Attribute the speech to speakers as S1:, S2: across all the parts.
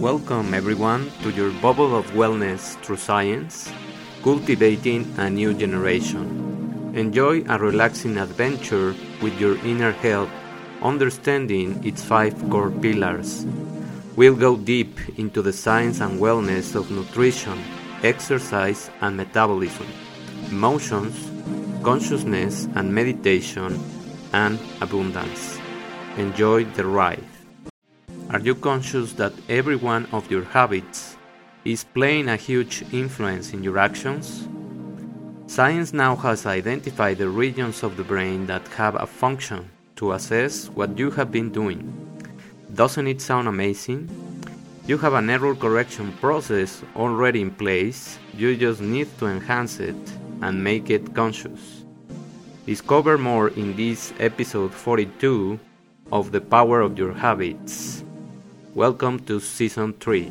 S1: Welcome everyone to your bubble of wellness through science, cultivating a new generation. Enjoy a relaxing adventure with your inner health, understanding its five core pillars. We'll go deep into the science and wellness of nutrition, exercise and metabolism, emotions, consciousness and meditation, and abundance. Enjoy the ride. Are you conscious that every one of your habits is playing a huge influence in your actions? Science now has identified the regions of the brain that have a function to assess what you have been doing. Doesn't it sound amazing? You have an error correction process already in place, you just need to enhance it and make it conscious. Discover more in this episode 42 of The Power of Your Habits. Welcome to season three.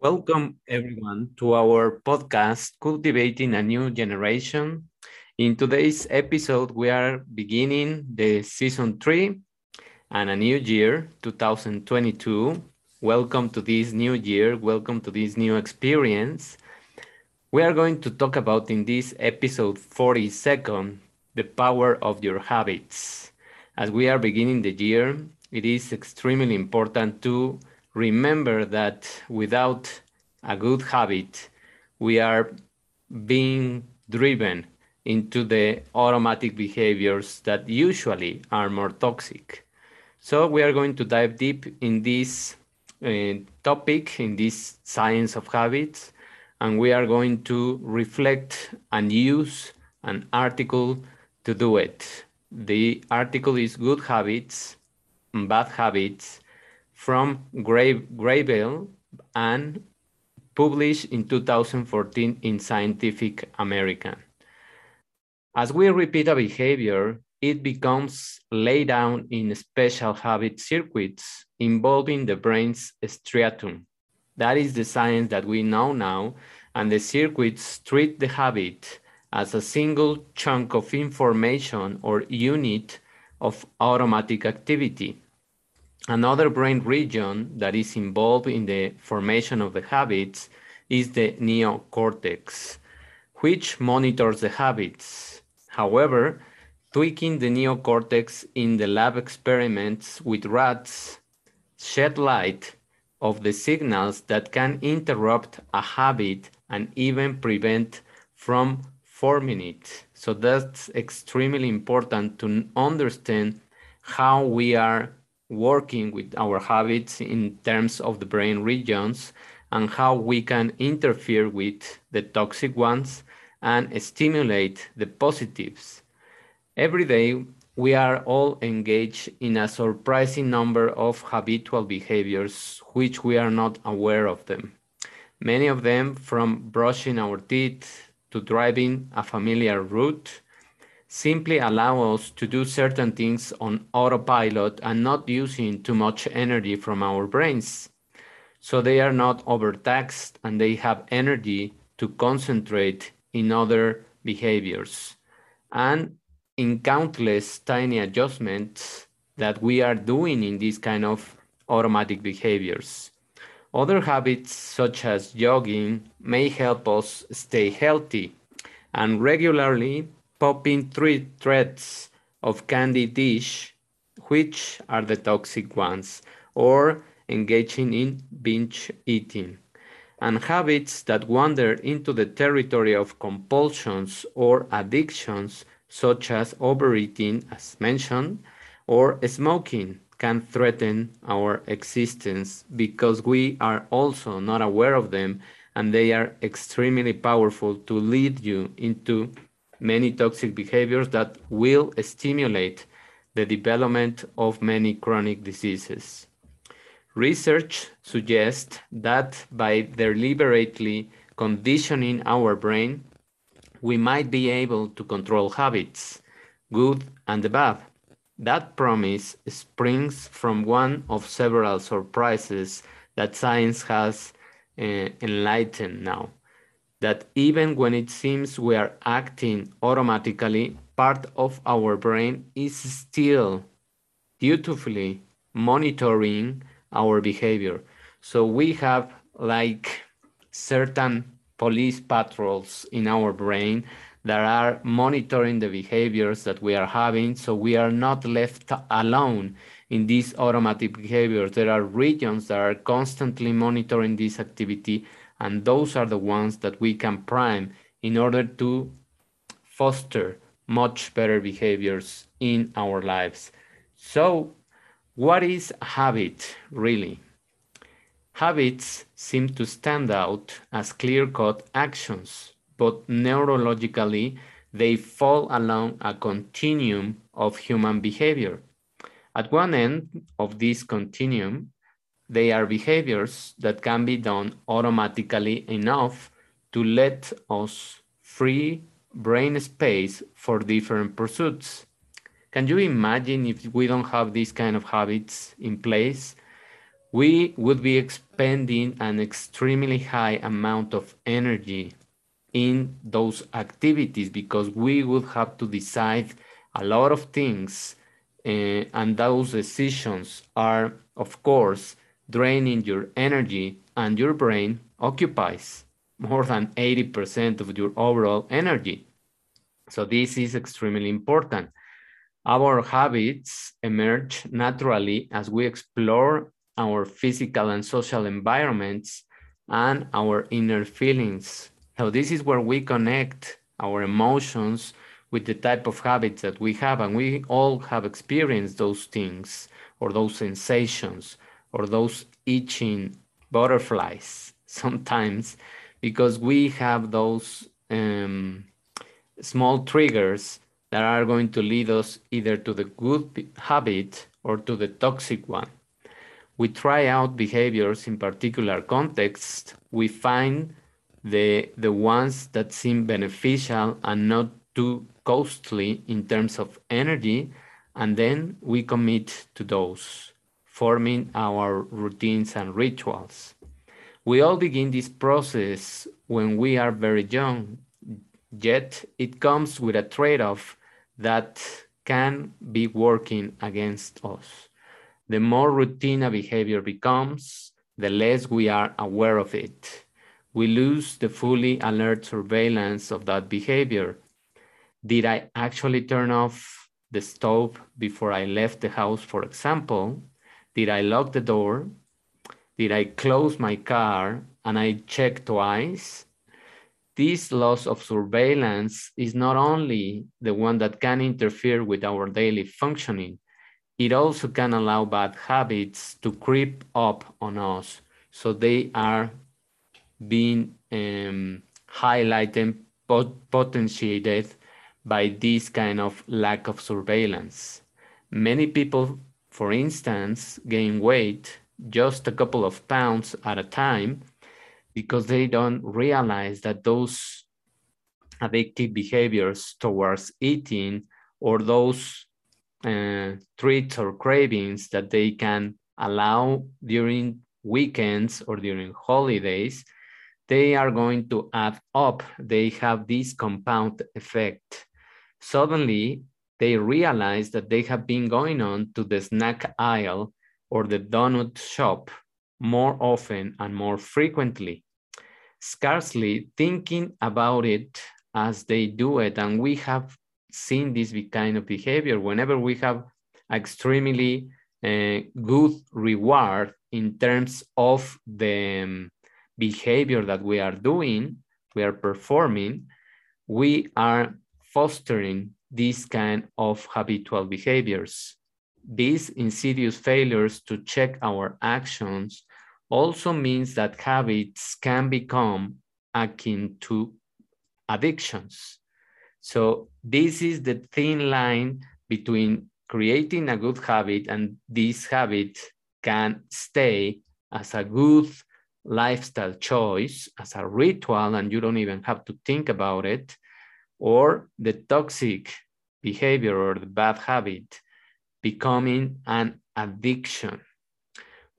S1: Welcome, everyone, to our podcast, Cultivating a New Generation. In today's episode, we are beginning the season three and a new year, 2022. Welcome to this new year. Welcome to this new experience. We are going to talk about in this episode 42nd the power of your habits. As we are beginning the year, it is extremely important to remember that without a good habit, we are being driven into the automatic behaviors that usually are more toxic. So, we are going to dive deep in this uh, topic, in this science of habits, and we are going to reflect and use an article to do it. The article is Good Habits Bad Habits from Graybiel and published in 2014 in Scientific American. As we repeat a behavior, it becomes laid down in special habit circuits involving the brain's striatum. That is the science that we know now, and the circuits treat the habit as a single chunk of information or unit of automatic activity. Another brain region that is involved in the formation of the habits is the neocortex, which monitors the habits. However, tweaking the neocortex in the lab experiments with rats shed light of the signals that can interrupt a habit and even prevent from forming it. So that's extremely important to understand how we are working with our habits in terms of the brain regions and how we can interfere with the toxic ones and stimulate the positives. Every day, we are all engaged in a surprising number of habitual behaviors which we are not aware of them. Many of them from brushing our teeth to driving a familiar route simply allow us to do certain things on autopilot and not using too much energy from our brains. So they are not overtaxed and they have energy to concentrate in other behaviors. And in countless tiny adjustments that we are doing in these kind of automatic behaviors. Other habits, such as jogging, may help us stay healthy and regularly popping three threads of candy dish, which are the toxic ones, or engaging in binge eating, and habits that wander into the territory of compulsions or addictions, such as overeating, as mentioned, or smoking, can threaten our existence because we are also not aware of them and they are extremely powerful to lead you into many toxic behaviors that will stimulate the development of many chronic diseases. Research suggests that by deliberately conditioning our brain, we might be able to control habits, good and bad. That promise springs from one of several surprises that science has uh, enlightened now that even when it seems we are acting automatically, part of our brain is still dutifully monitoring our behavior. So we have like certain police patrols in our brain that are monitoring the behaviors that we are having so we are not left alone in these automatic behaviors. There are regions that are constantly monitoring this activity and those are the ones that we can prime in order to foster much better behaviors in our lives. So what is habit really? Habits seem to stand out as clear-cut actions but neurologically, they fall along a continuum of human behavior. At one end of this continuum, they are behaviors that can be done automatically enough to let us free brain space for different pursuits. Can you imagine if we don't have these kind of habits in place? We would be expending an extremely high amount of energy in those activities because we would have to decide a lot of things uh, and those decisions are of course draining your energy and your brain occupies more than 80% of your overall energy. So this is extremely important. Our habits emerge naturally as we explore our physical and social environments and our inner feelings so this is where we connect our emotions with the type of habits that we have. And we all have experienced those things or those sensations or those itching butterflies sometimes because we have those um, small triggers that are going to lead us either to the good habit or to the toxic one. We try out behaviors in particular contexts. We find the, the ones that seem beneficial and not too costly in terms of energy, and then we commit to those, forming our routines and rituals. We all begin this process when we are very young, yet it comes with a trade-off that can be working against us. The more routine a behavior becomes, the less we are aware of it we lose the fully alert surveillance of that behavior. Did I actually turn off the stove before I left the house, for example? Did I lock the door? Did I close my car and I check twice? This loss of surveillance is not only the one that can interfere with our daily functioning, it also can allow bad habits to creep up on us. So they are being um, highlighted, pot potentiated by this kind of lack of surveillance. Many people, for instance, gain weight just a couple of pounds at a time because they don't realize that those addictive behaviors towards eating or those uh, treats or cravings that they can allow during weekends or during holidays they are going to add up. They have this compound effect. Suddenly, they realize that they have been going on to the snack aisle or the donut shop more often and more frequently, scarcely thinking about it as they do it. And we have seen this kind of behavior whenever we have extremely uh, good reward in terms of the um, behavior that we are doing, we are performing, we are fostering these kind of habitual behaviors. These insidious failures to check our actions also means that habits can become akin to addictions. So this is the thin line between creating a good habit and this habit can stay as a good lifestyle choice as a ritual and you don't even have to think about it, or the toxic behavior or the bad habit becoming an addiction.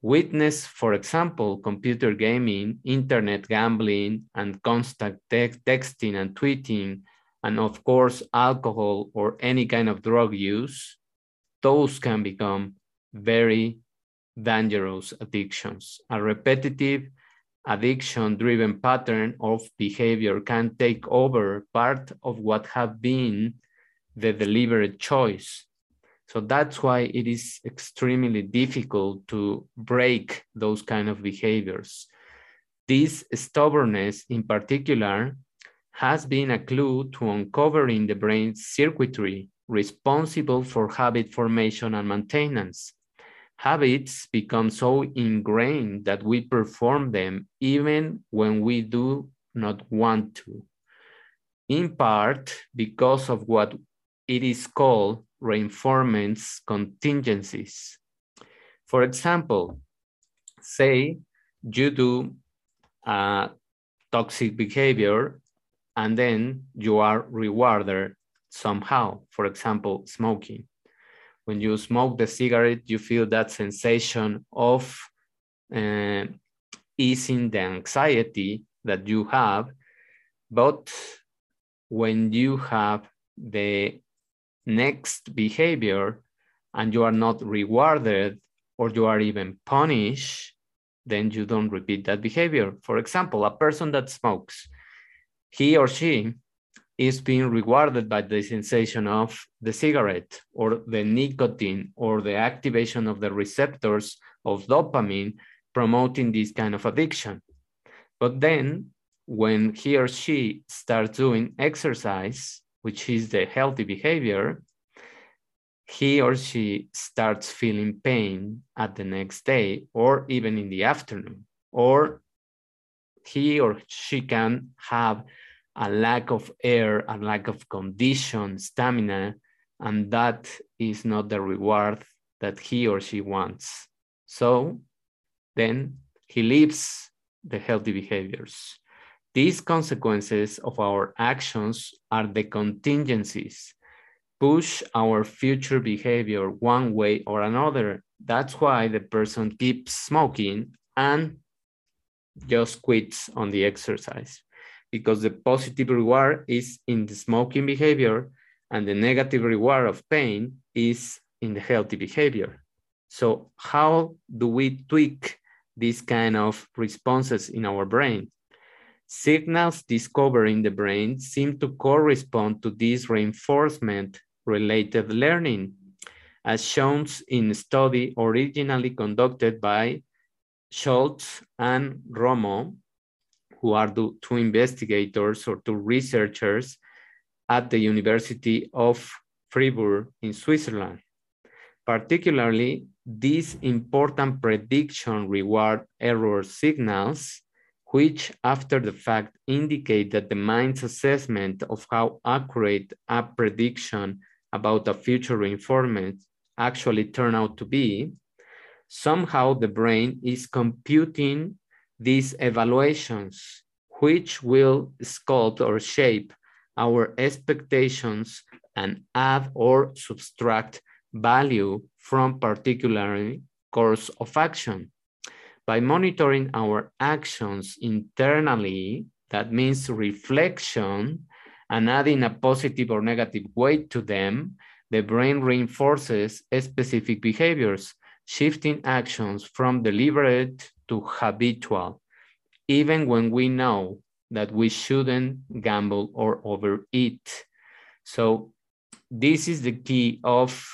S1: Witness, for example, computer gaming, internet gambling, and constant te texting and tweeting, and of course, alcohol or any kind of drug use, those can become very dangerous addictions. A repetitive addiction-driven pattern of behavior can take over part of what have been the deliberate choice. So that's why it is extremely difficult to break those kind of behaviors. This stubbornness in particular has been a clue to uncovering the brain's circuitry responsible for habit formation and maintenance. Habits become so ingrained that we perform them even when we do not want to, in part because of what it is called reinforcement contingencies. For example, say you do a toxic behavior and then you are rewarded somehow. For example, smoking when you smoke the cigarette, you feel that sensation of uh, easing the anxiety that you have. But when you have the next behavior and you are not rewarded or you are even punished, then you don't repeat that behavior. For example, a person that smokes, he or she is being rewarded by the sensation of the cigarette or the nicotine or the activation of the receptors of dopamine promoting this kind of addiction. But then when he or she starts doing exercise, which is the healthy behavior, he or she starts feeling pain at the next day or even in the afternoon, or he or she can have a lack of air, a lack of condition, stamina, and that is not the reward that he or she wants. So then he leaves the healthy behaviors. These consequences of our actions are the contingencies, push our future behavior one way or another. That's why the person keeps smoking and just quits on the exercise because the positive reward is in the smoking behavior and the negative reward of pain is in the healthy behavior. So how do we tweak these kind of responses in our brain? Signals discovered in the brain seem to correspond to this reinforcement related learning, as shown in a study originally conducted by Schultz and Romo who are the two investigators or two researchers at the University of Fribourg in Switzerland. Particularly, these important prediction reward error signals, which after the fact indicate that the mind's assessment of how accurate a prediction about a future reinforcement actually turn out to be, somehow the brain is computing these evaluations, which will sculpt or shape our expectations and add or subtract value from particular course of action. By monitoring our actions internally, that means reflection and adding a positive or negative weight to them, the brain reinforces specific behaviors, shifting actions from deliberate to habitual, even when we know that we shouldn't gamble or overeat. So this is the key of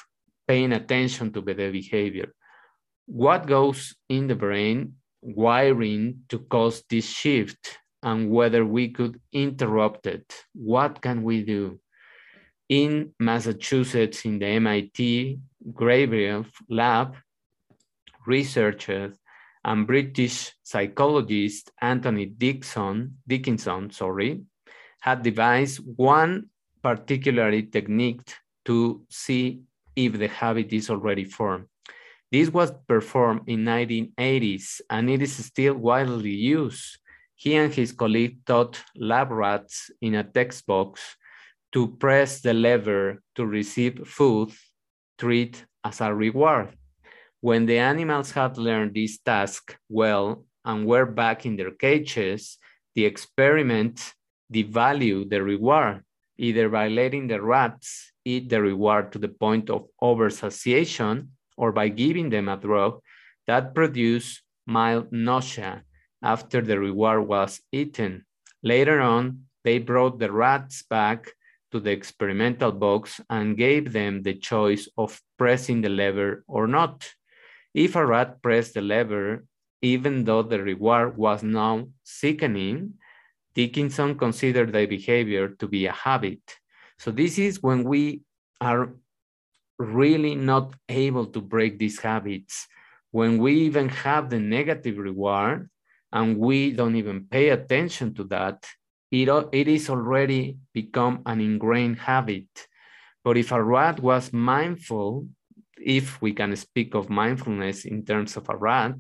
S1: paying attention to the behavior. What goes in the brain wiring to cause this shift and whether we could interrupt it? What can we do? In Massachusetts, in the MIT Graybiel lab, researchers and British psychologist Anthony Dixon, Dickinson sorry, had devised one particular technique to see if the habit is already formed. This was performed in 1980s and it is still widely used. He and his colleague taught lab rats in a text box to press the lever to receive food treat as a reward. When the animals had learned this task well and were back in their cages, the experiment devalued the reward, either by letting the rats eat the reward to the point of oversatiation or by giving them a drug that produced mild nausea after the reward was eaten. Later on, they brought the rats back to the experimental box and gave them the choice of pressing the lever or not. If a rat pressed the lever, even though the reward was now sickening, Dickinson considered the behavior to be a habit. So this is when we are really not able to break these habits. When we even have the negative reward and we don't even pay attention to that, it, it is already become an ingrained habit. But if a rat was mindful, if we can speak of mindfulness in terms of a rat,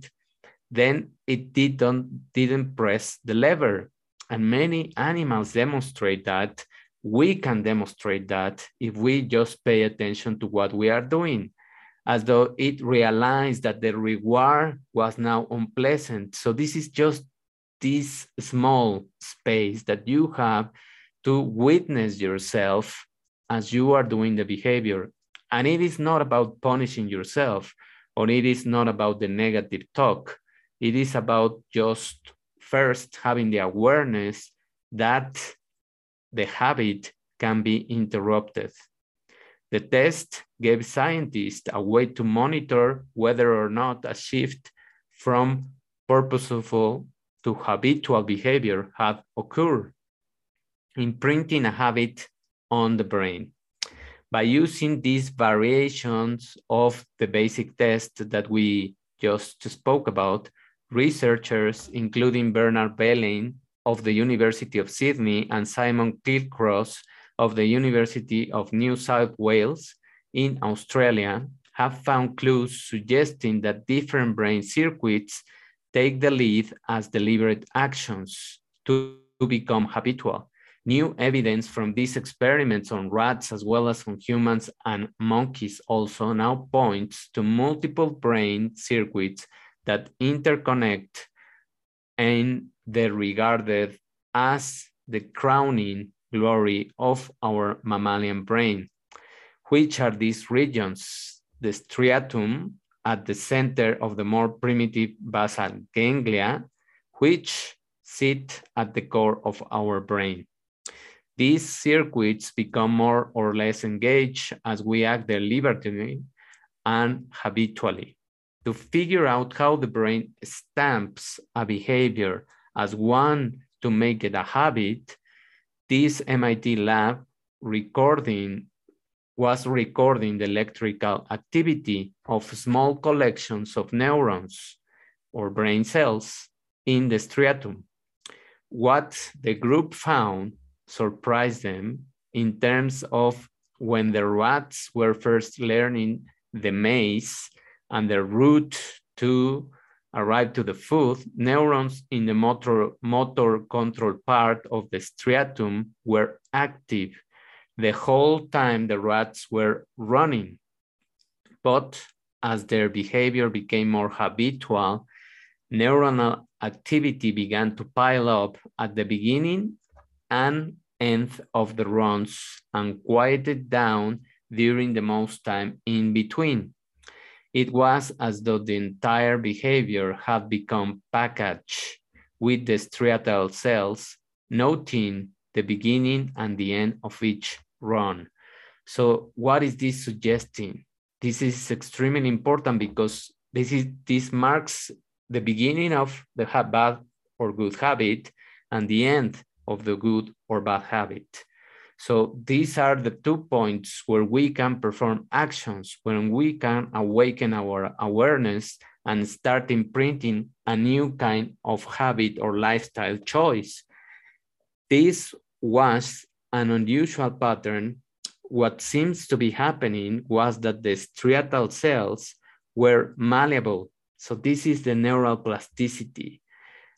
S1: then it didn't, didn't press the lever. And many animals demonstrate that we can demonstrate that if we just pay attention to what we are doing, as though it realized that the reward was now unpleasant. So this is just this small space that you have to witness yourself as you are doing the behavior. And it is not about punishing yourself, or it is not about the negative talk. It is about just first having the awareness that the habit can be interrupted. The test gave scientists a way to monitor whether or not a shift from purposeful to habitual behavior had occurred, imprinting a habit on the brain. By using these variations of the basic test that we just spoke about, researchers, including Bernard Balleine, of the University of Sydney and Simon Killcross of the University of New South Wales in Australia have found clues suggesting that different brain circuits take the lead as deliberate actions to, to become habitual. New evidence from these experiments on rats as well as on humans and monkeys also now points to multiple brain circuits that interconnect and they're regarded as the crowning glory of our mammalian brain. Which are these regions? The striatum at the center of the more primitive basal ganglia, which sit at the core of our brain. These circuits become more or less engaged as we act deliberately and habitually. To figure out how the brain stamps a behavior as one to make it a habit, this MIT lab recording was recording the electrical activity of small collections of neurons or brain cells in the striatum. What the group found surprised them in terms of when the rats were first learning the maze and the route to arrive to the food, neurons in the motor, motor control part of the striatum were active the whole time the rats were running. But as their behavior became more habitual, neuronal activity began to pile up at the beginning and end of the runs and quieted down during the most time in between. It was as though the entire behavior had become packaged with the striatal cells, noting the beginning and the end of each run. So what is this suggesting? This is extremely important because this is this marks the beginning of the bad or good habit and the end of the good or bad habit. So these are the two points where we can perform actions, when we can awaken our awareness and start imprinting a new kind of habit or lifestyle choice. This was an unusual pattern. What seems to be happening was that the striatal cells were malleable. So this is the neural plasticity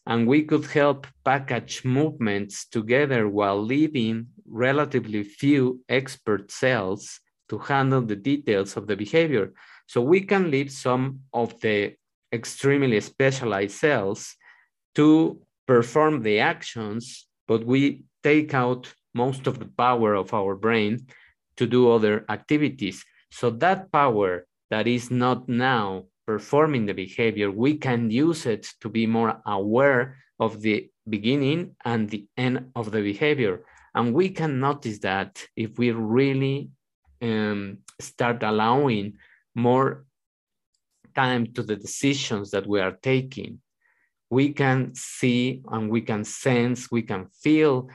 S1: and we could help package movements together while leaving relatively few expert cells to handle the details of the behavior. So we can leave some of the extremely specialized cells to perform the actions, but we take out most of the power of our brain to do other activities. So that power that is not now performing the behavior, we can use it to be more aware of the beginning and the end of the behavior. And we can notice that if we really um, start allowing more time to the decisions that we are taking, we can see and we can sense, we can feel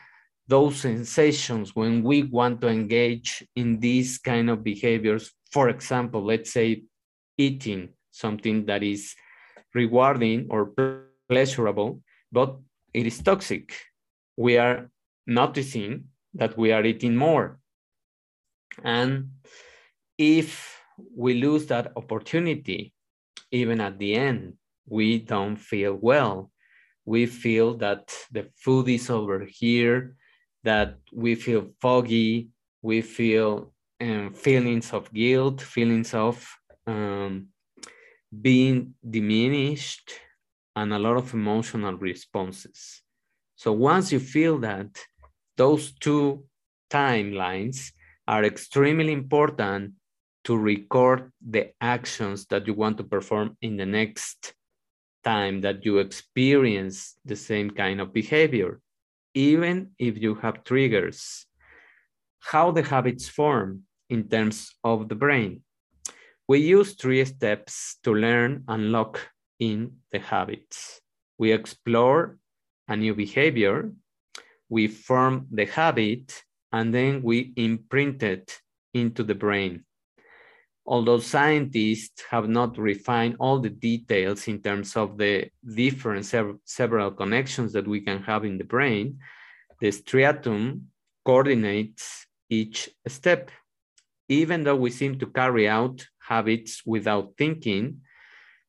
S1: those sensations when we want to engage in these kind of behaviors. For example, let's say eating something that is rewarding or pleasurable, but it is toxic. We are noticing that we are eating more. And if we lose that opportunity, even at the end, we don't feel well. We feel that the food is over here, that we feel foggy, we feel um, feelings of guilt, feelings of um, being diminished, and a lot of emotional responses. So once you feel that, those two timelines are extremely important to record the actions that you want to perform in the next time that you experience the same kind of behavior, even if you have triggers. How the habits form in terms of the brain. We use three steps to learn and lock in the habits. We explore a new behavior, we form the habit, and then we imprint it into the brain. Although scientists have not refined all the details in terms of the different sev several connections that we can have in the brain, the striatum coordinates each step. Even though we seem to carry out habits without thinking,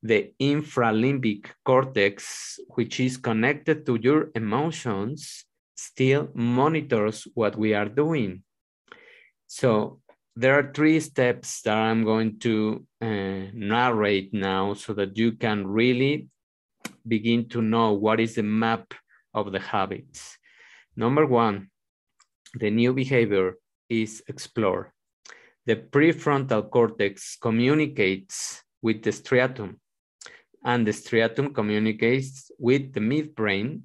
S1: the infralimbic cortex, which is connected to your emotions, still monitors what we are doing. So there are three steps that I'm going to uh, narrate now so that you can really begin to know what is the map of the habits. Number one, the new behavior is explore. The prefrontal cortex communicates with the striatum and the striatum communicates with the midbrain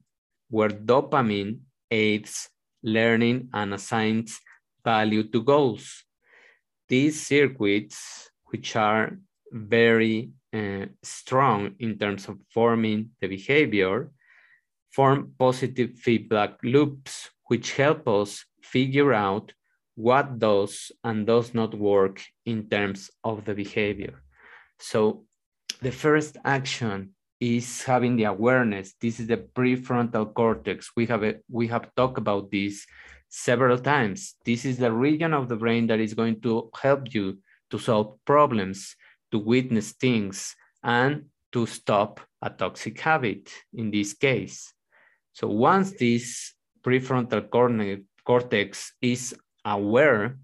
S1: where dopamine aids learning and assigns value to goals. These circuits, which are very uh, strong in terms of forming the behavior, form positive feedback loops, which help us figure out what does and does not work in terms of the behavior. So the first action is having the awareness. This is the prefrontal cortex. We have a, we have talked about this several times. This is the region of the brain that is going to help you to solve problems, to witness things, and to stop a toxic habit in this case. So once this prefrontal cortex is aware,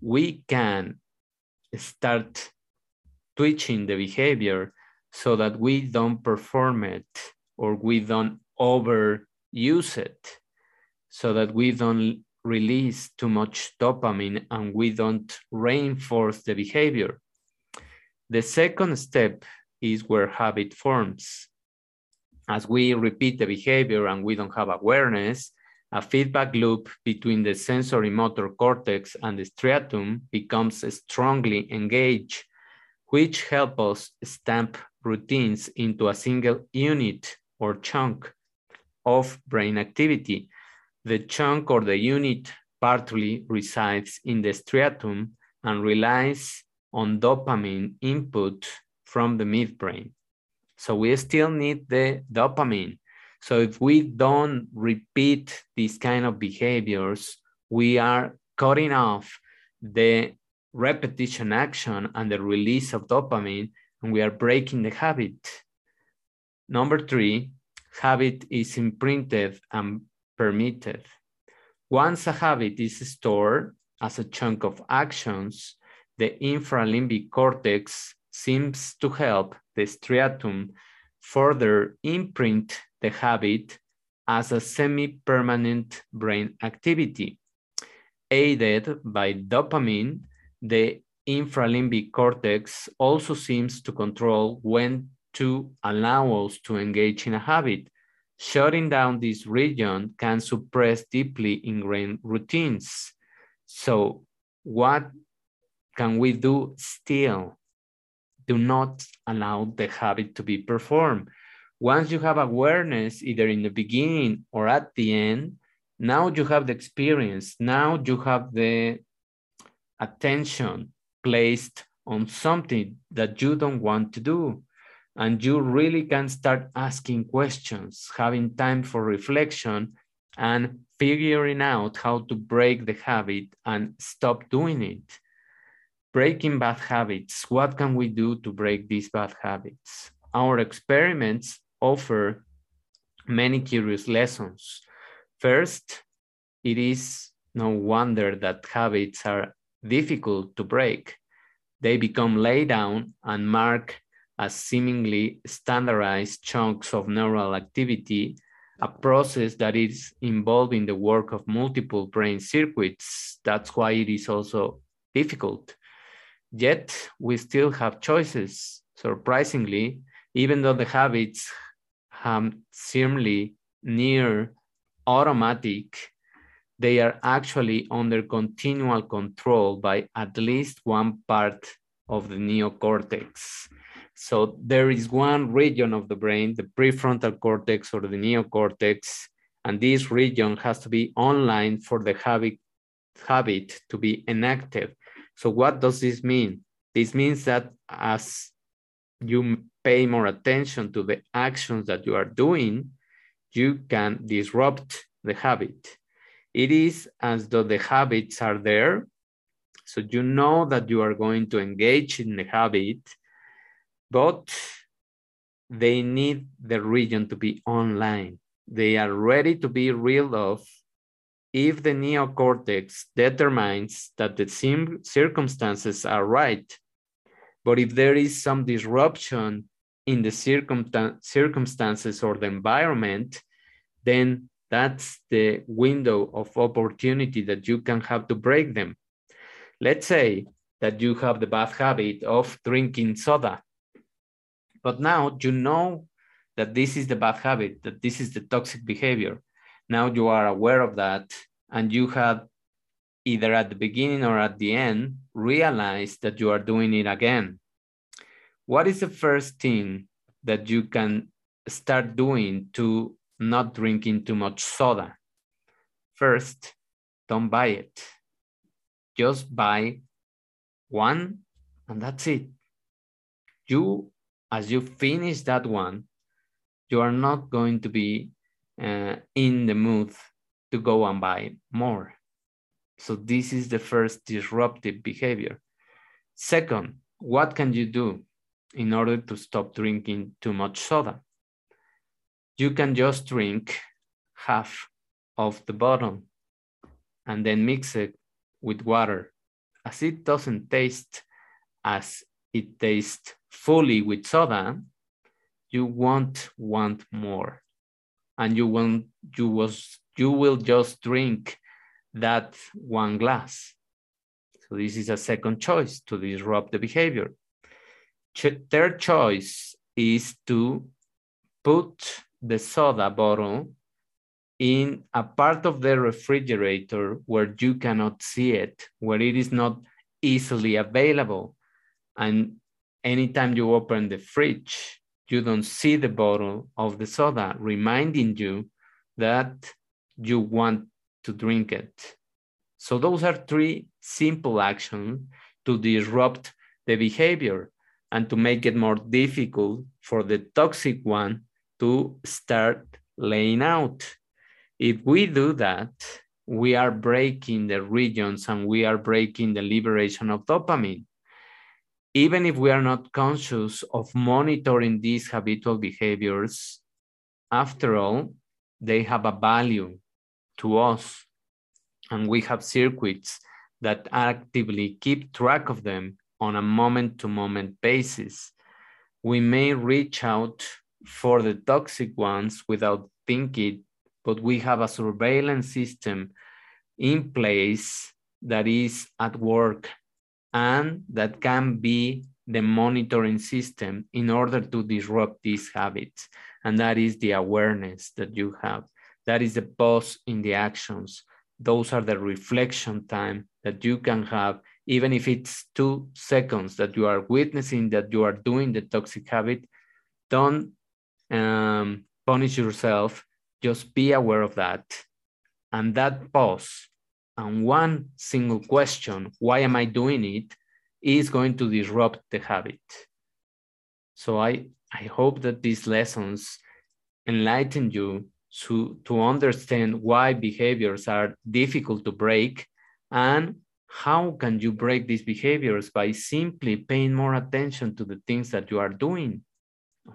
S1: we can start twitching the behavior so that we don't perform it or we don't overuse it so that we don't release too much dopamine and we don't reinforce the behavior. The second step is where habit forms. As we repeat the behavior and we don't have awareness, a feedback loop between the sensory motor cortex and the striatum becomes strongly engaged which helps us stamp routines into a single unit or chunk of brain activity. The chunk or the unit partly resides in the striatum and relies on dopamine input from the midbrain. So we still need the dopamine. So if we don't repeat these kind of behaviors, we are cutting off the repetition action and the release of dopamine, and we are breaking the habit. Number three, habit is imprinted and permitted. Once a habit is stored as a chunk of actions, the infralimbic cortex seems to help the striatum further imprint the habit as a semi-permanent brain activity. Aided by dopamine, the infralimbic cortex also seems to control when to allow us to engage in a habit. Shutting down this region can suppress deeply ingrained routines. So what can we do still? Do not allow the habit to be performed. Once you have awareness, either in the beginning or at the end, now you have the experience. Now you have the attention placed on something that you don't want to do. And you really can start asking questions, having time for reflection and figuring out how to break the habit and stop doing it. Breaking bad habits. What can we do to break these bad habits? Our experiments offer many curious lessons. First, it is no wonder that habits are difficult to break. They become laid down and mark as seemingly standardized chunks of neural activity, a process that is involved in the work of multiple brain circuits. That's why it is also difficult. Yet we still have choices. Surprisingly, even though the habits Um, have seemingly near automatic, they are actually under continual control by at least one part of the neocortex. So there is one region of the brain, the prefrontal cortex or the neocortex, and this region has to be online for the habit, habit to be enacted. So what does this mean? This means that as you pay more attention to the actions that you are doing, you can disrupt the habit. It is as though the habits are there. So you know that you are going to engage in the habit, but they need the region to be online. They are ready to be reeled off if the neocortex determines that the circumstances are right. But if there is some disruption in the circumstances or the environment, then that's the window of opportunity that you can have to break them. Let's say that you have the bad habit of drinking soda, but now you know that this is the bad habit, that this is the toxic behavior. Now you are aware of that, and you have either at the beginning or at the end realized that you are doing it again. What is the first thing that you can start doing to not drinking too much soda. First, don't buy it. Just buy one and that's it. You, as you finish that one, you are not going to be uh, in the mood to go and buy more. So this is the first disruptive behavior. Second, what can you do in order to stop drinking too much soda? you can just drink half of the bottle and then mix it with water. As it doesn't taste as it tastes fully with soda you won't want more. And you won't you was you will just drink that one glass. So this is a second choice to disrupt the behavior Ch third choice is to put the soda bottle in a part of the refrigerator where you cannot see it, where it is not easily available. And anytime you open the fridge, you don't see the bottle of the soda, reminding you that you want to drink it. So those are three simple actions to disrupt the behavior and to make it more difficult for the toxic one to start laying out. If we do that, we are breaking the regions and we are breaking the liberation of dopamine. Even if we are not conscious of monitoring these habitual behaviors, after all, they have a value to us. And we have circuits that actively keep track of them on a moment to moment basis. We may reach out for the toxic ones without thinking, but we have a surveillance system in place that is at work and that can be the monitoring system in order to disrupt these habits. And that is the awareness that you have. That is the pause in the actions. Those are the reflection time that you can have, even if it's two seconds that you are witnessing that you are doing the toxic habit. Don't um, punish yourself. Just be aware of that. And that pause and one single question, why am I doing it, is going to disrupt the habit. So I, I hope that these lessons enlighten you to, to understand why behaviors are difficult to break and how can you break these behaviors by simply paying more attention to the things that you are doing.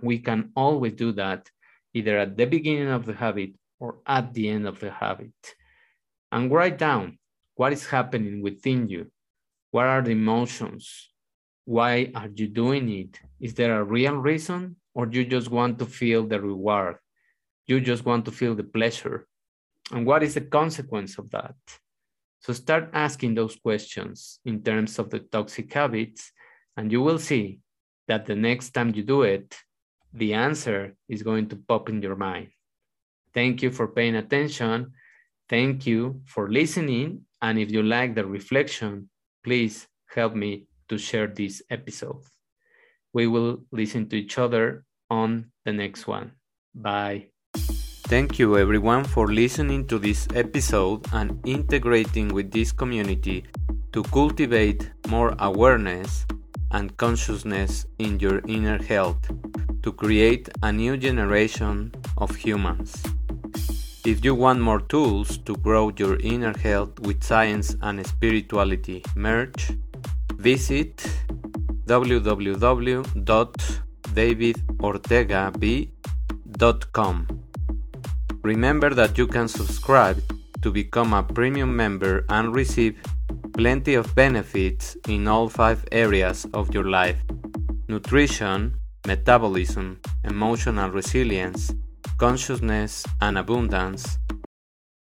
S1: We can always do that either at the beginning of the habit or at the end of the habit. And write down what is happening within you. What are the emotions? Why are you doing it? Is there a real reason or you just want to feel the reward? You just want to feel the pleasure. And what is the consequence of that? So start asking those questions in terms of the toxic habits, and you will see that the next time you do it, the answer is going to pop in your mind. Thank you for paying attention. Thank you for listening. And if you like the reflection, please help me to share this episode. We will listen to each other on the next one. Bye. Thank you everyone for listening to this episode and integrating with this community to cultivate more awareness and consciousness in your inner health to create a new generation of humans. If you want more tools to grow your inner health with science and spirituality merge, visit www.davidortegab.com. Remember that you can subscribe to become a premium member and receive plenty of benefits in all five areas of your life. Nutrition, metabolism, emotional resilience, consciousness and abundance,